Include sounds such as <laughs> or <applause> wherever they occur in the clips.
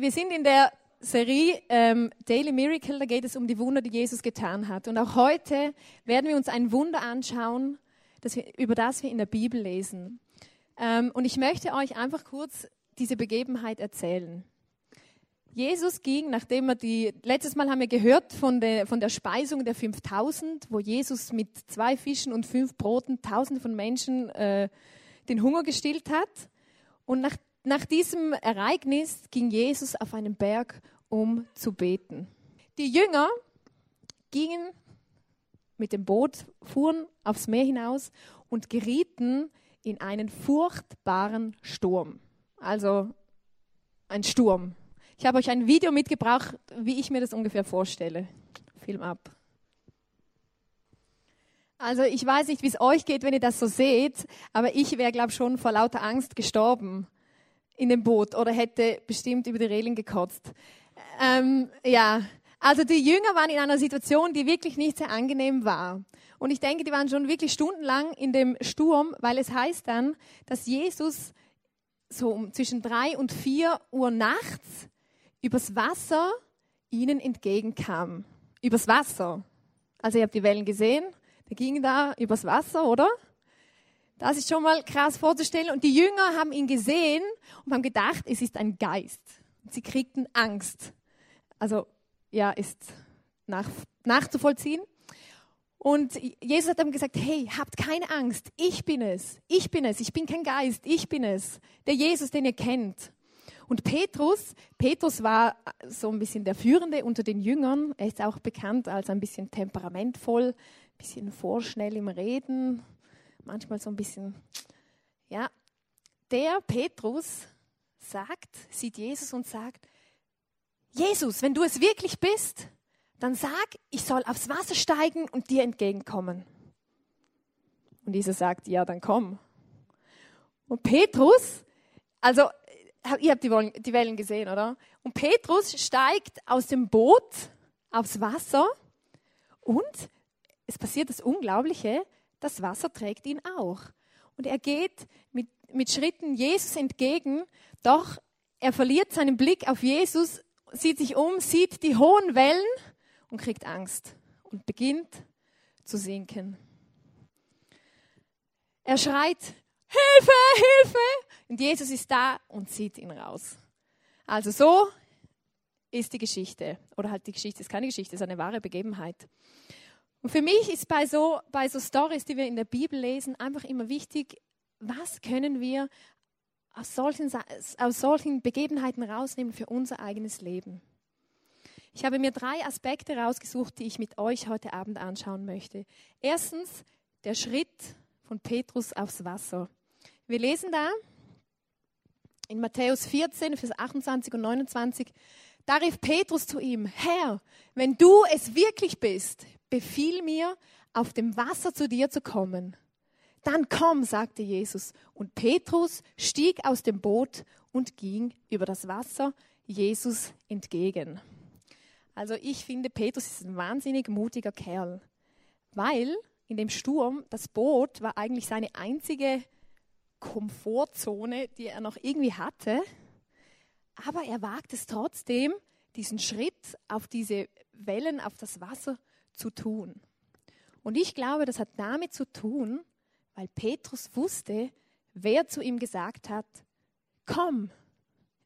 wir sind in der Serie ähm, Daily Miracle, da geht es um die Wunder, die Jesus getan hat. Und auch heute werden wir uns ein Wunder anschauen, das wir, über das wir in der Bibel lesen. Ähm, und ich möchte euch einfach kurz diese Begebenheit erzählen. Jesus ging, nachdem er die, letztes Mal haben wir gehört von der, von der Speisung der 5000, wo Jesus mit zwei Fischen und fünf Broten tausende von Menschen äh, den Hunger gestillt hat. Und nach, nach diesem Ereignis ging Jesus auf einen Berg, um zu beten. Die Jünger gingen mit dem Boot, fuhren aufs Meer hinaus und gerieten in einen furchtbaren Sturm. Also ein Sturm. Ich habe euch ein Video mitgebracht, wie ich mir das ungefähr vorstelle. Film ab. Also ich weiß nicht, wie es euch geht, wenn ihr das so seht, aber ich wäre, glaube ich, schon vor lauter Angst gestorben in dem Boot oder hätte bestimmt über die Reling gekotzt. Ähm, ja, also die Jünger waren in einer Situation, die wirklich nicht sehr angenehm war. Und ich denke, die waren schon wirklich stundenlang in dem Sturm, weil es heißt dann, dass Jesus so um zwischen drei und vier Uhr nachts übers Wasser ihnen entgegenkam. Übers Wasser. Also ihr habt die Wellen gesehen, der ging da übers Wasser, oder? Das ist schon mal krass vorzustellen. Und die Jünger haben ihn gesehen und haben gedacht, es ist ein Geist. Sie kriegten Angst. Also, ja, ist nach, nachzuvollziehen. Und Jesus hat dann gesagt, hey, habt keine Angst, ich bin es, ich bin es, ich bin kein Geist, ich bin es, der Jesus, den ihr kennt. Und Petrus, Petrus war so ein bisschen der Führende unter den Jüngern, er ist auch bekannt als ein bisschen temperamentvoll, ein bisschen vorschnell im Reden, manchmal so ein bisschen, ja. Der Petrus sagt, sieht Jesus und sagt, Jesus, wenn du es wirklich bist, dann sag, ich soll aufs Wasser steigen und dir entgegenkommen. Und Jesus sagt, ja, dann komm. Und Petrus, also ihr habt die Wellen gesehen, oder? Und Petrus steigt aus dem Boot aufs Wasser und es passiert das Unglaubliche, das Wasser trägt ihn auch. Und er geht mit, mit Schritten Jesus entgegen, doch er verliert seinen Blick auf Jesus, sieht sich um, sieht die hohen Wellen und kriegt Angst und beginnt zu sinken. Er schreit, Hilfe, Hilfe! Und Jesus ist da und zieht ihn raus. Also so ist die Geschichte. Oder halt die Geschichte ist keine Geschichte, es ist eine wahre Begebenheit. Und für mich ist bei so, bei so Stories, die wir in der Bibel lesen, einfach immer wichtig, was können wir aus solchen, aus solchen Begebenheiten rausnehmen für unser eigenes Leben. Ich habe mir drei Aspekte rausgesucht, die ich mit euch heute Abend anschauen möchte. Erstens der Schritt von Petrus aufs Wasser. Wir lesen da in Matthäus 14, Vers 28 und 29, da rief Petrus zu ihm, Herr, wenn du es wirklich bist, befiehl mir, auf dem Wasser zu dir zu kommen. Dann komm, sagte Jesus. Und Petrus stieg aus dem Boot und ging über das Wasser Jesus entgegen. Also ich finde, Petrus ist ein wahnsinnig mutiger Kerl, weil in dem Sturm das Boot war eigentlich seine einzige Komfortzone, die er noch irgendwie hatte. Aber er wagt es trotzdem, diesen Schritt auf diese Wellen, auf das Wasser zu tun. Und ich glaube, das hat damit zu tun, weil Petrus wusste, wer zu ihm gesagt hat, komm,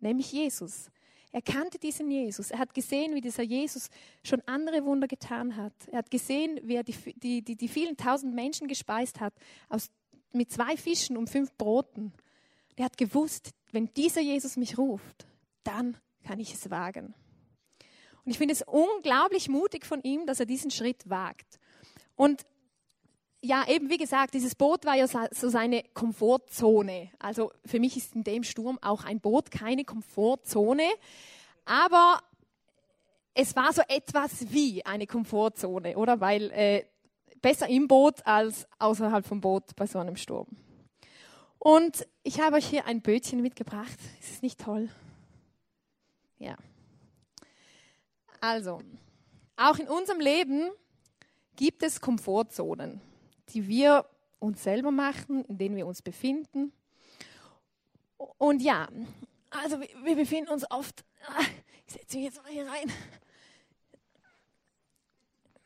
nämlich Jesus. Er kannte diesen Jesus. Er hat gesehen, wie dieser Jesus schon andere Wunder getan hat. Er hat gesehen, wie er die, die, die, die vielen tausend Menschen gespeist hat aus, mit zwei Fischen und fünf Broten. Er hat gewusst, wenn dieser Jesus mich ruft, dann kann ich es wagen. Und ich finde es unglaublich mutig von ihm, dass er diesen Schritt wagt. Und ja, eben wie gesagt, dieses Boot war ja so seine Komfortzone. Also für mich ist in dem Sturm auch ein Boot keine Komfortzone, aber es war so etwas wie eine Komfortzone, oder? Weil äh, besser im Boot als außerhalb vom Boot bei so einem Sturm. Und ich habe euch hier ein Bötchen mitgebracht. Ist es nicht toll? Ja. Also, auch in unserem Leben gibt es Komfortzonen, die wir uns selber machen, in denen wir uns befinden. Und ja, Also wir, befinden uns oft, ah, ich setze mich jetzt mal hier rein,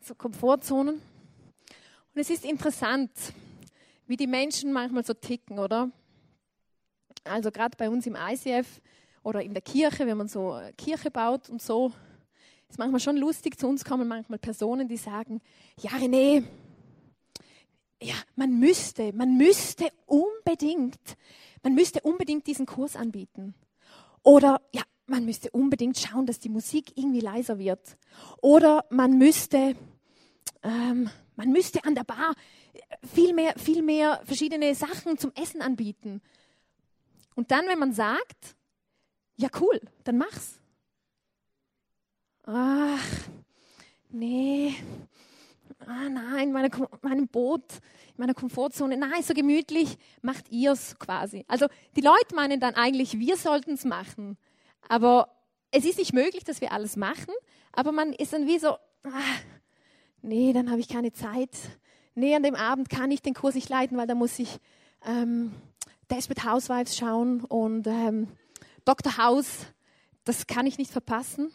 so Komfortzonen. Und es ist interessant, wie die Menschen manchmal so ticken, oder? Also gerade bei uns im ICF oder in der Kirche, wenn man so Kirche baut und so, ist manchmal schon lustig, zu uns kommen manchmal Personen, die sagen, ja René, ja, man müsste, man müsste unbedingt, man müsste unbedingt diesen Kurs anbieten. Oder ja, man müsste unbedingt schauen, dass die Musik irgendwie leiser wird. Oder man müsste, ähm, man müsste an der Bar viel mehr, viel mehr verschiedene Sachen zum Essen anbieten. Und dann, wenn man sagt, ja cool, dann mach's. Ach, nee, ah nein, meine, meinem Boot, in meiner Komfortzone, nein, so gemütlich, macht ihr's quasi. Also die Leute meinen dann eigentlich, wir sollten es machen. Aber es ist nicht möglich, dass wir alles machen, aber man ist dann wie so, ah, nee, dann habe ich keine Zeit. Nee, an dem Abend kann ich den Kurs nicht leiten, weil da muss ich ähm, Desperate Housewives schauen und ähm, Dr. House, das kann ich nicht verpassen.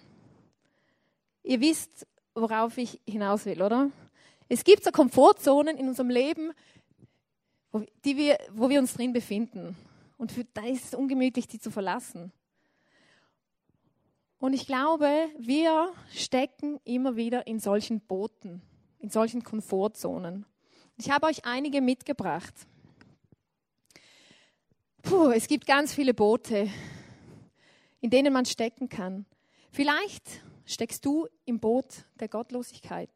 Ihr wisst, worauf ich hinaus will, oder? Es gibt so Komfortzonen in unserem Leben, wo, die wir, wo wir uns drin befinden. Und für, da ist es ungemütlich, die zu verlassen. Und ich glaube, wir stecken immer wieder in solchen Booten, in solchen Komfortzonen. Ich habe euch einige mitgebracht. Puh, es gibt ganz viele Boote, in denen man stecken kann. Vielleicht steckst du im Boot der Gottlosigkeit.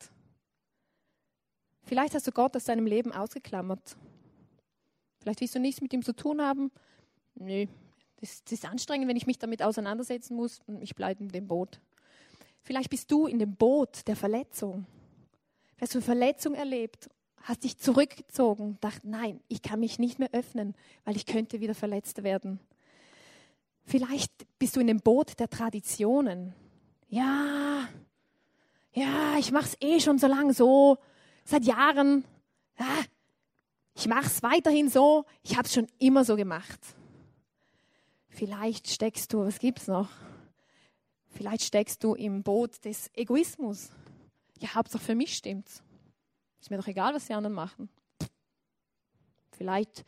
Vielleicht hast du Gott aus deinem Leben ausgeklammert. Vielleicht willst du nichts mit ihm zu tun haben. Nö, das, das ist anstrengend, wenn ich mich damit auseinandersetzen muss. Ich bleibe in dem Boot. Vielleicht bist du in dem Boot der Verletzung. Hast du Verletzung erlebt, hast dich zurückgezogen, dachte, nein, ich kann mich nicht mehr öffnen, weil ich könnte wieder verletzt werden. Vielleicht bist du in dem Boot der Traditionen. Ja, ja, ich mache es eh schon so lange so seit Jahren, ja, ich mache es weiterhin so, ich habe es schon immer so gemacht. Vielleicht steckst du, was gibt es noch? Vielleicht steckst du im Boot des Egoismus. Ja, Hauptsache für mich stimmt's. Ist mir doch egal, was die anderen machen. Vielleicht,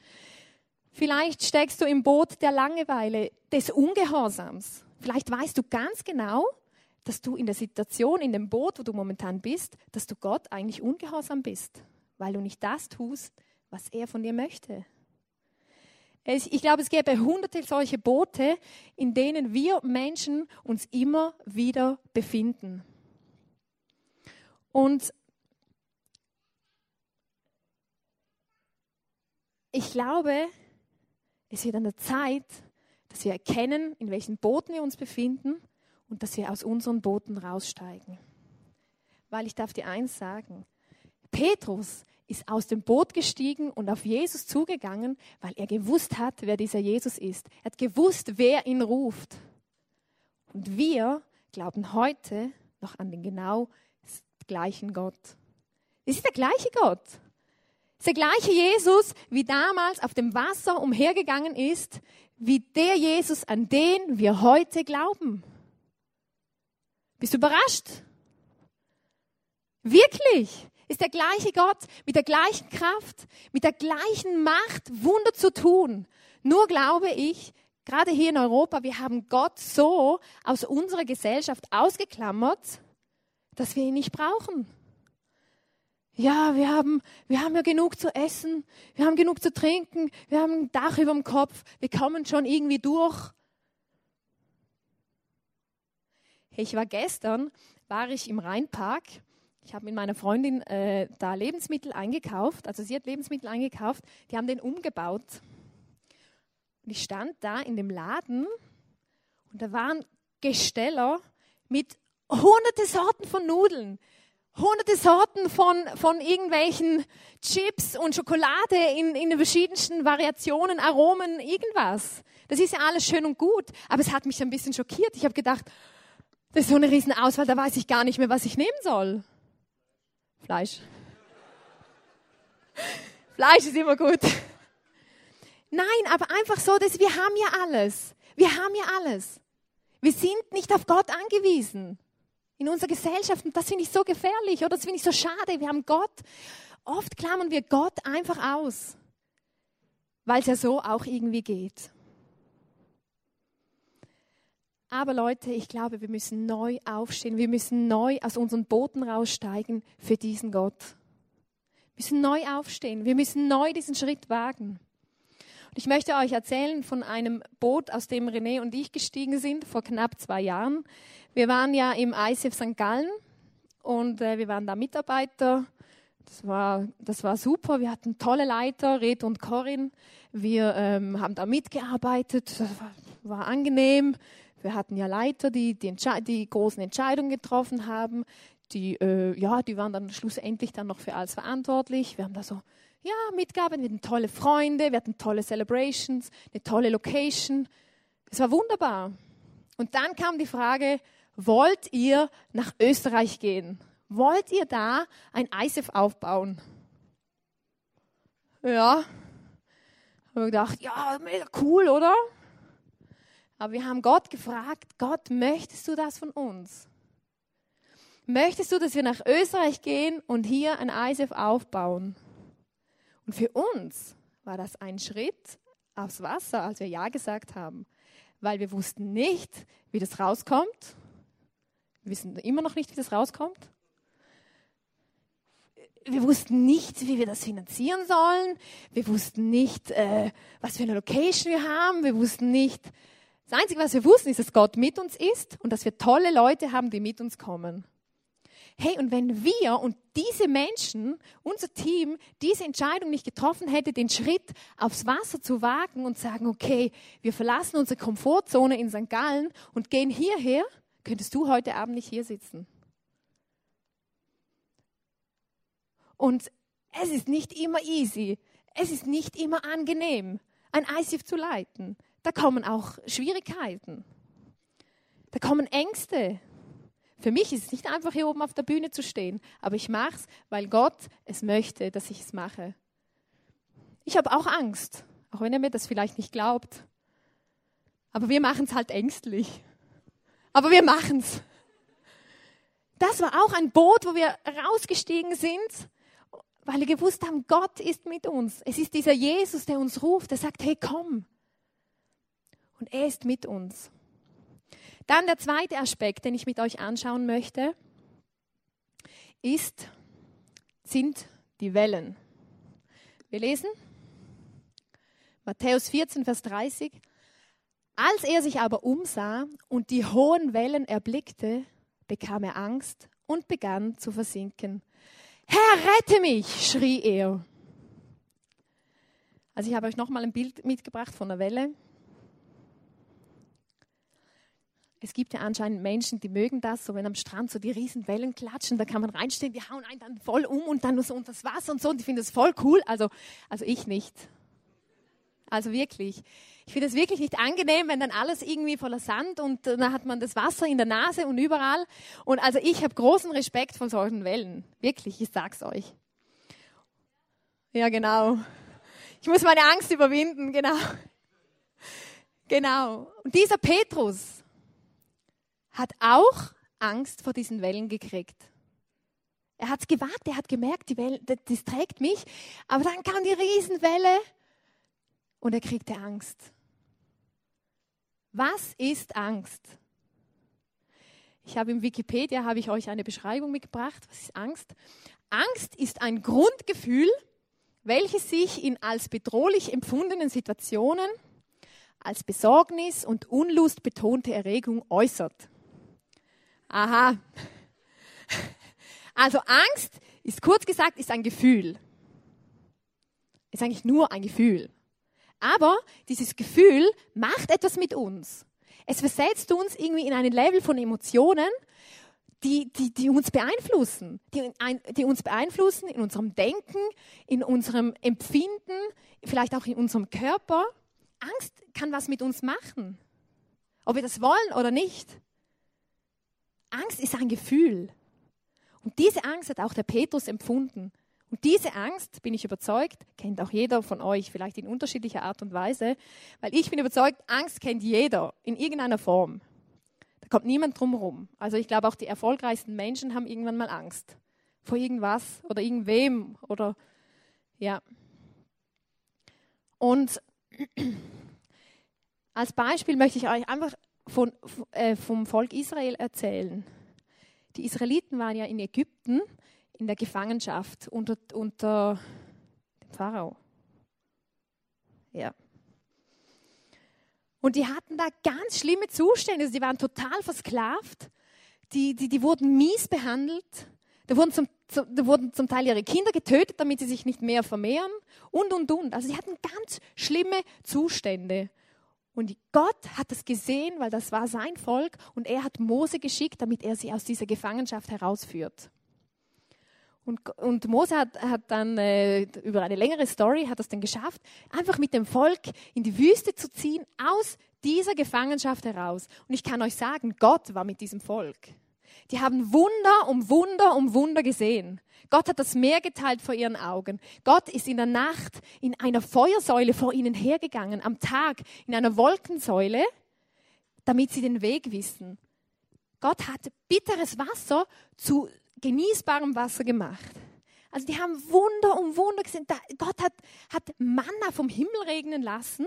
vielleicht steckst du im Boot der Langeweile, des Ungehorsams. Vielleicht weißt du ganz genau, dass du in der Situation, in dem Boot, wo du momentan bist, dass du Gott eigentlich ungehorsam bist, weil du nicht das tust, was er von dir möchte. Ich glaube, es gäbe hunderte solche Boote, in denen wir Menschen uns immer wieder befinden. Und ich glaube, es wird an der Zeit, dass wir erkennen, in welchen Booten wir uns befinden und dass wir aus unseren Booten raussteigen. Weil ich darf dir eins sagen, Petrus ist aus dem Boot gestiegen und auf Jesus zugegangen, weil er gewusst hat, wer dieser Jesus ist. Er hat gewusst, wer ihn ruft. Und wir glauben heute noch an den genau gleichen Gott. Es ist der gleiche Gott. Ist der gleiche Jesus, wie damals auf dem Wasser umhergegangen ist, wie der Jesus, an den wir heute glauben. Bist du überrascht? Wirklich? Ist der gleiche Gott mit der gleichen Kraft, mit der gleichen Macht, Wunder zu tun. Nur glaube ich, gerade hier in Europa, wir haben Gott so aus unserer Gesellschaft ausgeklammert, dass wir ihn nicht brauchen. Ja, wir haben, wir haben ja genug zu essen, wir haben genug zu trinken, wir haben ein Dach über dem Kopf, wir kommen schon irgendwie durch. Ich war gestern, war ich im Rheinpark. Ich habe mit meiner Freundin äh, da Lebensmittel eingekauft. Also sie hat Lebensmittel eingekauft. Die haben den umgebaut. Und ich stand da in dem Laden und da waren Gesteller mit hunderte Sorten von Nudeln, hunderte Sorten von, von irgendwelchen Chips und Schokolade in, in den verschiedensten Variationen, Aromen, irgendwas. Das ist ja alles schön und gut, aber es hat mich ein bisschen schockiert. Ich habe gedacht, das ist so eine riesen Auswahl, da weiß ich gar nicht mehr, was ich nehmen soll. Fleisch. <laughs> Fleisch ist immer gut. Nein, aber einfach so, dass wir haben ja alles. Wir haben ja alles. Wir sind nicht auf Gott angewiesen. In unserer Gesellschaft, und das finde ich so gefährlich oder das finde ich so schade. Wir haben Gott, oft klammern wir Gott einfach aus, weil es ja so auch irgendwie geht. Aber Leute, ich glaube, wir müssen neu aufstehen. Wir müssen neu aus unseren Booten raussteigen für diesen Gott. Wir müssen neu aufstehen. Wir müssen neu diesen Schritt wagen. Und ich möchte euch erzählen von einem Boot, aus dem René und ich gestiegen sind vor knapp zwei Jahren. Wir waren ja im ICF St. Gallen und äh, wir waren da Mitarbeiter. Das war, das war super. Wir hatten tolle Leiter, Red und Corinne. Wir ähm, haben da mitgearbeitet. Das war, war angenehm. Wir hatten ja Leiter, die die, die großen Entscheidungen getroffen haben. Die, äh, ja, die waren dann schlussendlich dann noch für alles verantwortlich. Wir haben da so ja, mitgearbeitet, wir hatten tolle Freunde, wir hatten tolle Celebrations, eine tolle Location. Es war wunderbar. Und dann kam die Frage, wollt ihr nach Österreich gehen? Wollt ihr da ein ISF aufbauen? Ja, haben wir gedacht, ja, mega cool, oder? Aber wir haben Gott gefragt, Gott, möchtest du das von uns? Möchtest du, dass wir nach Österreich gehen und hier ein ISF aufbauen? Und für uns war das ein Schritt aufs Wasser, als wir Ja gesagt haben, weil wir wussten nicht, wie das rauskommt. Wir wissen immer noch nicht, wie das rauskommt. Wir wussten nicht, wie wir das finanzieren sollen. Wir wussten nicht, äh, was für eine Location wir haben. Wir wussten nicht, das Einzige, was wir wussten, ist, dass Gott mit uns ist und dass wir tolle Leute haben, die mit uns kommen. Hey, und wenn wir und diese Menschen, unser Team, diese Entscheidung nicht getroffen hätte, den Schritt aufs Wasser zu wagen und sagen, okay, wir verlassen unsere Komfortzone in St. Gallen und gehen hierher, könntest du heute Abend nicht hier sitzen. Und es ist nicht immer easy. Es ist nicht immer angenehm, ein ICF zu leiten da kommen auch Schwierigkeiten. Da kommen Ängste. Für mich ist es nicht einfach, hier oben auf der Bühne zu stehen, aber ich mache es, weil Gott es möchte, dass ich es mache. Ich habe auch Angst, auch wenn er mir das vielleicht nicht glaubt. Aber wir machen es halt ängstlich. Aber wir machen es. Das war auch ein Boot, wo wir rausgestiegen sind, weil wir gewusst haben, Gott ist mit uns. Es ist dieser Jesus, der uns ruft, der sagt, hey, komm, und er ist mit uns. Dann der zweite Aspekt, den ich mit euch anschauen möchte, ist, sind die Wellen. Wir lesen Matthäus 14, Vers 30. Als er sich aber umsah und die hohen Wellen erblickte, bekam er Angst und begann zu versinken. Herr, rette mich, schrie er. Also ich habe euch nochmal ein Bild mitgebracht von der Welle. Es gibt ja anscheinend Menschen, die mögen das, so wenn am Strand so die riesen Wellen klatschen, da kann man reinstehen, die hauen einen dann voll um und dann nur so unter das Wasser und so und die finden das voll cool. Also, also ich nicht. Also wirklich. Ich finde es wirklich nicht angenehm, wenn dann alles irgendwie voller Sand und dann hat man das Wasser in der Nase und überall. Und also ich habe großen Respekt vor solchen Wellen. Wirklich, ich sag's euch. Ja, genau. Ich muss meine Angst überwinden, genau. <laughs> Genau. Und dieser Petrus, hat auch Angst vor diesen Wellen gekriegt. Er hat es gewagt, er hat gemerkt, die Welle, das, das trägt mich, aber dann kam die Riesenwelle und er kriegte Angst. Was ist Angst? Ich habe im Wikipedia habe ich euch eine Beschreibung mitgebracht. Was ist Angst? Angst ist ein Grundgefühl, welches sich in als bedrohlich empfundenen Situationen als Besorgnis und Unlust betonte Erregung äußert. Aha. <laughs> Also Angst ist kurz gesagt, ist ein Gefühl. Ist eigentlich nur ein Gefühl. Aber dieses Gefühl macht etwas mit uns. Es versetzt uns irgendwie in einen Level von Emotionen, die, die, die uns beeinflussen. Die, die uns beeinflussen in unserem Denken, in unserem Empfinden, vielleicht auch in unserem Körper. Angst kann was mit uns machen. Ob wir das wollen oder nicht. Angst ist ein Gefühl. Und diese Angst hat auch der Petrus empfunden. Und diese Angst, bin ich überzeugt, kennt auch jeder von euch, vielleicht in unterschiedlicher Art und Weise, weil ich bin überzeugt, Angst kennt jeder in irgendeiner Form. Da kommt niemand drum herum. Also ich glaube, auch die erfolgreichsten Menschen haben irgendwann mal Angst vor irgendwas oder irgendwem oder ja. Und <clears throat> als Beispiel möchte ich euch einfach von, äh, vom Volk Israel erzählen. Die Israeliten waren ja in Ägypten in der Gefangenschaft unter, unter dem Pharao. Ja. Und die hatten da ganz schlimme Zustände. Also die waren total versklavt. Die, die, die wurden mies behandelt. Da wurden, zum, da wurden zum Teil ihre Kinder getötet, damit sie sich nicht mehr vermehren. Und, und, und. Also die hatten ganz schlimme Zustände. Und Gott hat es gesehen, weil das war sein Volk. Und er hat Mose geschickt, damit er sie aus dieser Gefangenschaft herausführt. Und, und Mose hat, hat dann äh, über eine längere Story hat es dann geschafft, einfach mit dem Volk in die Wüste zu ziehen, aus dieser Gefangenschaft heraus. Und ich kann euch sagen, Gott war mit diesem Volk. Die haben Wunder um Wunder um Wunder gesehen. Gott hat das Meer geteilt vor ihren Augen. Gott ist in der Nacht in einer Feuersäule vor ihnen hergegangen, am Tag in einer Wolkensäule, damit sie den Weg wissen. Gott hat bitteres Wasser zu genießbarem Wasser gemacht. Also die haben Wunder um Wunder gesehen. Gott hat, hat Manna vom Himmel regnen lassen.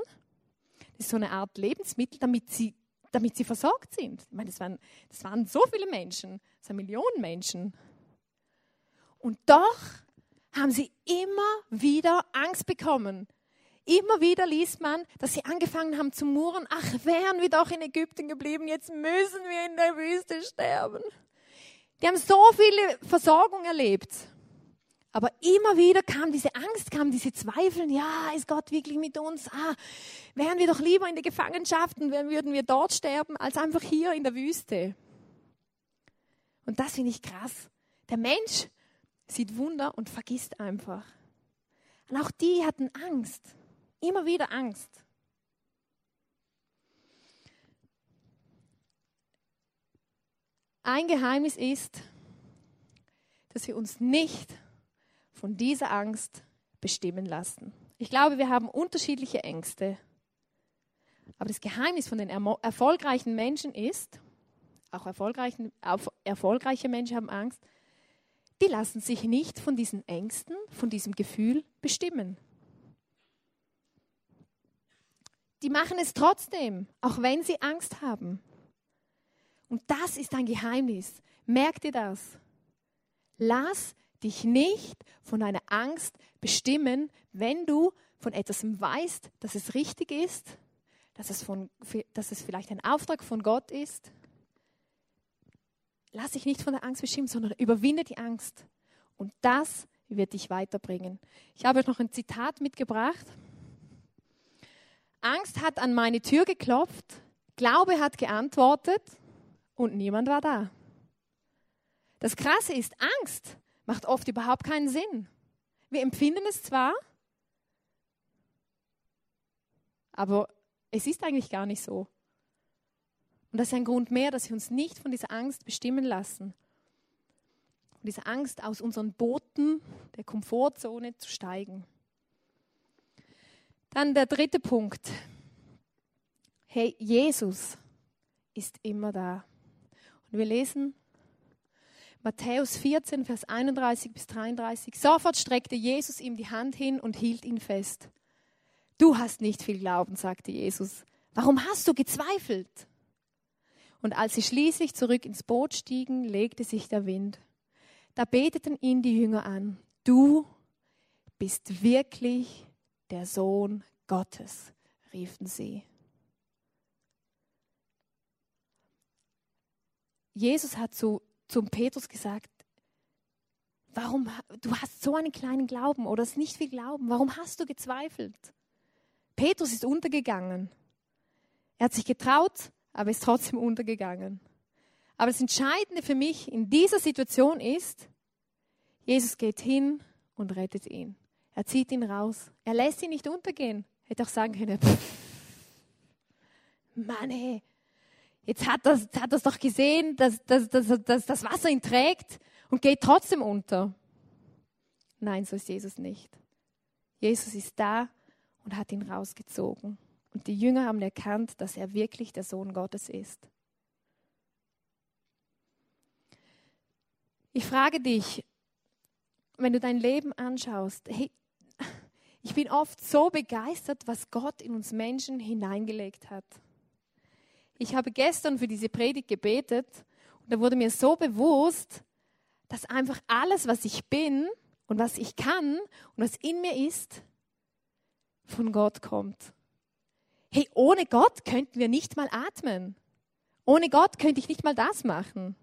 Das ist so eine Art Lebensmittel, damit sie, damit sie versorgt sind. Ich meine, das waren, das waren so viele Menschen, das waren Millionen Menschen. Und doch haben sie immer wieder Angst bekommen. Immer wieder liest man, dass sie angefangen haben zu murren, ach, wären wir doch in Ägypten geblieben, jetzt müssen wir in der Wüste sterben. Die haben so viele Versorgung erlebt. Aber immer wieder kam diese Angst, kam diese Zweifel, ja, ist Gott wirklich mit uns? Ah, wären wir doch lieber in der Gefangenschaft und würden wir dort sterben, als einfach hier in der Wüste. Und das finde ich krass. Der Mensch sieht Wunder und vergisst einfach. Und auch die hatten Angst, immer wieder Angst. Ein Geheimnis ist, dass wir uns nicht von dieser Angst bestimmen lassen. Ich glaube, wir haben unterschiedliche Ängste. Aber das Geheimnis von den erfolgreichen Menschen ist, auch erfolgreiche Menschen haben Angst, die lassen sich nicht von diesen Ängsten, von diesem Gefühl bestimmen. Die machen es trotzdem, auch wenn sie Angst haben. Und das ist ein Geheimnis. Merk dir das. Lass dich nicht von deiner Angst bestimmen, wenn du von etwas weißt, dass es richtig ist, dass es, von, dass es vielleicht ein Auftrag von Gott ist. Lass dich nicht von der Angst bestimmen, sondern überwinde die Angst. Und das wird dich weiterbringen. Ich habe euch noch ein Zitat mitgebracht. Angst hat an meine Tür geklopft, Glaube hat geantwortet und niemand war da. Das Krasse ist, Angst macht oft überhaupt keinen Sinn. Wir empfinden es zwar, aber es ist eigentlich gar nicht so. Und das ist ein Grund mehr, dass wir uns nicht von dieser Angst bestimmen lassen. Von dieser Angst aus unseren Booten der Komfortzone zu steigen. Dann der dritte Punkt. Hey, Jesus ist immer da. Und wir lesen Matthäus 14, Vers 31 bis 33. Sofort streckte Jesus ihm die Hand hin und hielt ihn fest. Du hast nicht viel Glauben, sagte Jesus. Warum hast du gezweifelt? Und als sie schließlich zurück ins Boot stiegen, legte sich der Wind. Da beteten ihn die Jünger an. Du bist wirklich der Sohn Gottes, riefen sie. Jesus hat zu, zum Petrus gesagt, warum, du hast so einen kleinen Glauben oder es nicht viel Glauben, warum hast du gezweifelt? Petrus ist untergegangen. Er hat sich getraut, aber ist trotzdem untergegangen. Aber das Entscheidende für mich in dieser Situation ist, Jesus geht hin und rettet ihn. Er zieht ihn raus. Er lässt ihn nicht untergehen. Er hätte auch sagen können, pff, <laughs> Mann, ey, Jetzt hat das, hat das doch gesehen, dass, dass, dass, dass das Wasser ihn trägt und geht trotzdem unter. Nein, so ist Jesus nicht. Jesus ist da und hat ihn rausgezogen. Und die Jünger haben erkannt, dass er wirklich der Sohn Gottes ist. Ich frage dich, wenn du dein Leben anschaust, hey, ich bin oft so begeistert, was Gott in uns Menschen hineingelegt hat. Ich habe gestern für diese Predigt gebetet und da wurde mir so bewusst, dass einfach alles, was ich bin und was ich kann und was in mir ist, von Gott kommt. Hey, ohne Gott könnten wir nicht mal atmen. Ohne Gott könnte ich nicht mal das machen.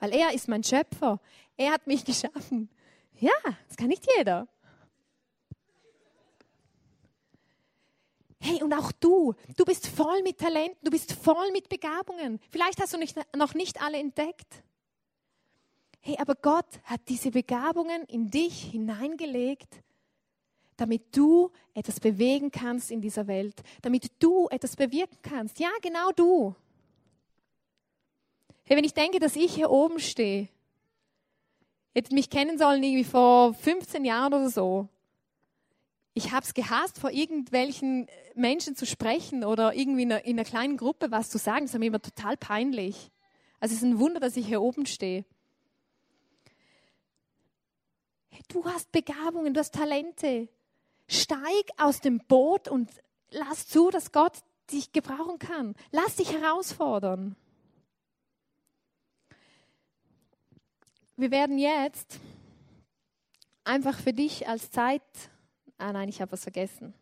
Weil er ist mein Schöpfer. Er hat mich <laughs> geschaffen. Ja, das kann nicht jeder. Hey, und auch du, du bist voll mit Talenten, du bist voll mit Begabungen. Vielleicht hast du nicht, noch nicht alle entdeckt. Hey, aber Gott hat diese Begabungen in dich hineingelegt, damit du etwas bewegen kannst in dieser Welt, damit du etwas bewirken kannst. Ja, genau du. Hey, wenn ich denke, dass ich hier oben stehe, hätte mich kennen sollen irgendwie vor 15 Jahren oder so. Ich habe es gehasst, vor irgendwelchen Menschen zu sprechen oder irgendwie in einer, in einer kleinen Gruppe was zu sagen. Das war mir immer total peinlich. Also es ist ein Wunder, dass ich hier oben stehe. Du hast Begabungen, du hast Talente. Steig aus dem Boot und lass zu, dass Gott dich gebrauchen kann. Lass dich herausfordern. Wir werden jetzt einfach für dich als Zeit. Ah nein, ich habe was vergessen.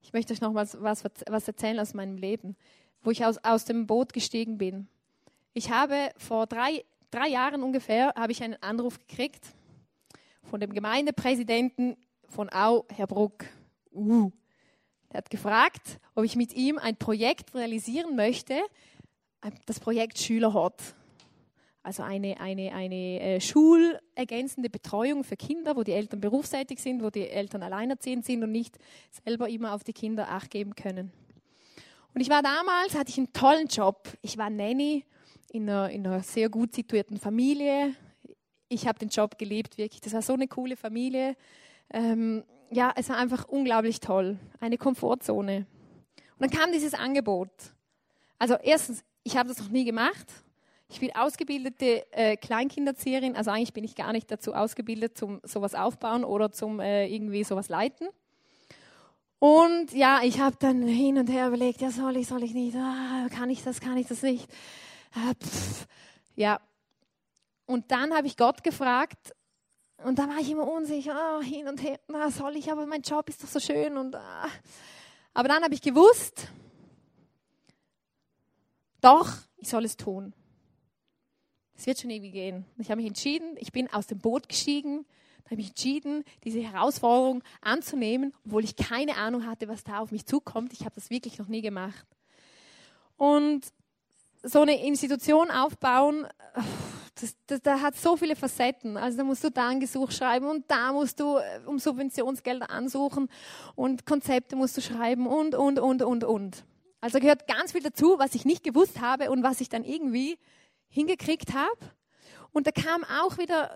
Ich möchte euch noch was, was, was erzählen aus meinem Leben, wo ich aus, aus dem Boot gestiegen bin. Ich habe vor drei, drei Jahren ungefähr habe ich einen Anruf gekriegt von dem Gemeindepräsidenten von Au, Herr Bruck. Uh. Er hat gefragt, ob ich mit ihm ein Projekt realisieren möchte, das Projekt Schülerhort. Also eine, eine, eine äh, schulergänzende Betreuung für Kinder, wo die Eltern berufstätig sind, wo die Eltern alleinerziehend sind und nicht selber immer auf die Kinder Acht geben können. Und ich war damals, hatte ich einen tollen Job. Ich war Nanny in einer, in einer sehr gut situierten Familie. Ich habe den Job geliebt, wirklich. Das war so eine coole Familie. Ähm, ja, es war einfach unglaublich toll. Eine Komfortzone. Und dann kam dieses Angebot. Also erstens, ich habe das noch nie gemacht ich bin ausgebildete äh, Kleinkinderzieherin, also eigentlich bin ich gar nicht dazu ausgebildet, zum sowas aufbauen oder zum äh, irgendwie sowas leiten. Und ja, ich habe dann hin und her überlegt, ja, soll ich, soll ich nicht, ah, kann ich das, kann ich das nicht. Ah, ja, und dann habe ich Gott gefragt und da war ich immer unsicher, oh, hin und her, na, soll ich, aber mein Job ist doch so schön. Und, ah. Aber dann habe ich gewusst, doch, ich soll es tun. Es wird schon irgendwie gehen. Ich habe mich entschieden, ich bin aus dem Boot gestiegen, habe mich entschieden, diese Herausforderung anzunehmen, obwohl ich keine Ahnung hatte, was da auf mich zukommt. Ich habe das wirklich noch nie gemacht. Und so eine Institution aufbauen, das, das, da hat so viele Facetten. Also da musst du da ein Gesuch schreiben und da musst du äh, um Subventionsgelder ansuchen und Konzepte musst du schreiben und, und, und, und, und. Also gehört ganz viel dazu, was ich nicht gewusst habe und was ich dann irgendwie hingekriegt habe. Und da kam auch wieder,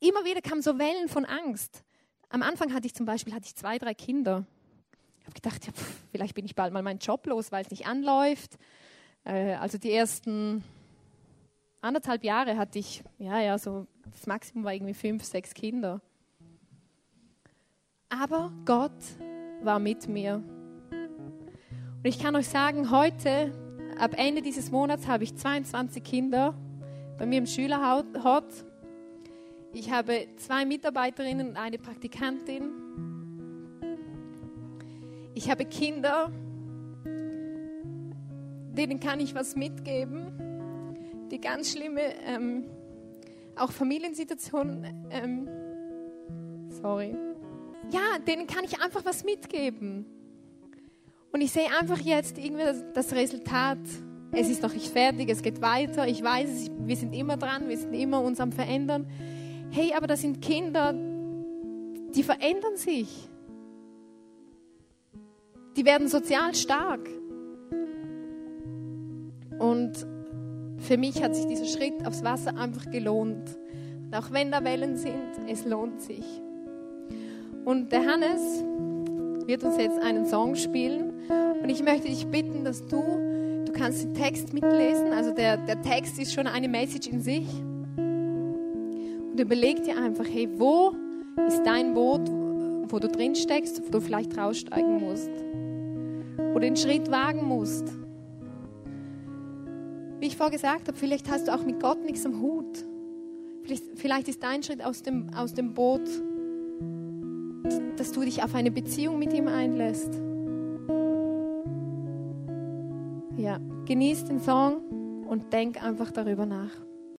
immer wieder kamen so Wellen von Angst. Am Anfang hatte ich zum Beispiel hatte ich zwei, drei Kinder. Ich habe gedacht, ja, pff, vielleicht bin ich bald mal meinen Job los, weil es nicht anläuft. Äh, also die ersten anderthalb Jahre hatte ich, ja, ja, so das Maximum war irgendwie fünf, sechs Kinder. Aber Gott war mit mir. Und ich kann euch sagen, heute ab Ende dieses Monats habe ich 22 Kinder bei mir im Schülerhort. Ich habe zwei Mitarbeiterinnen und eine Praktikantin. Ich habe Kinder, denen kann ich was mitgeben, die ganz schlimme, ähm, auch Familiensituationen, ähm, sorry, ja, denen kann ich einfach was mitgeben. Und ich sehe einfach jetzt irgendwie das Resultat. Es ist noch nicht fertig, es geht weiter. Ich weiß wir sind immer dran, wir sind immer uns am Verändern. Hey, aber das sind Kinder, die verändern sich. Die werden sozial stark. Und für mich hat sich dieser Schritt aufs Wasser einfach gelohnt. Und auch wenn da Wellen sind, es lohnt sich. Und der Hannes wird uns jetzt einen Song spielen und ich möchte dich bitten, dass du, du kannst den Text mitlesen, also der, der Text ist schon eine Message in sich. Und überleg dir einfach, hey, wo ist dein Boot, wo du drin steckst, wo du vielleicht raussteigen musst, wo du den Schritt wagen musst. Wie ich vorher gesagt habe, vielleicht hast du auch mit Gott nichts am Hut. Vielleicht, vielleicht ist dein Schritt aus dem, aus dem Boot, dass du dich auf eine Beziehung mit ihm einlässt. Genieß den Song und denk einfach darüber nach.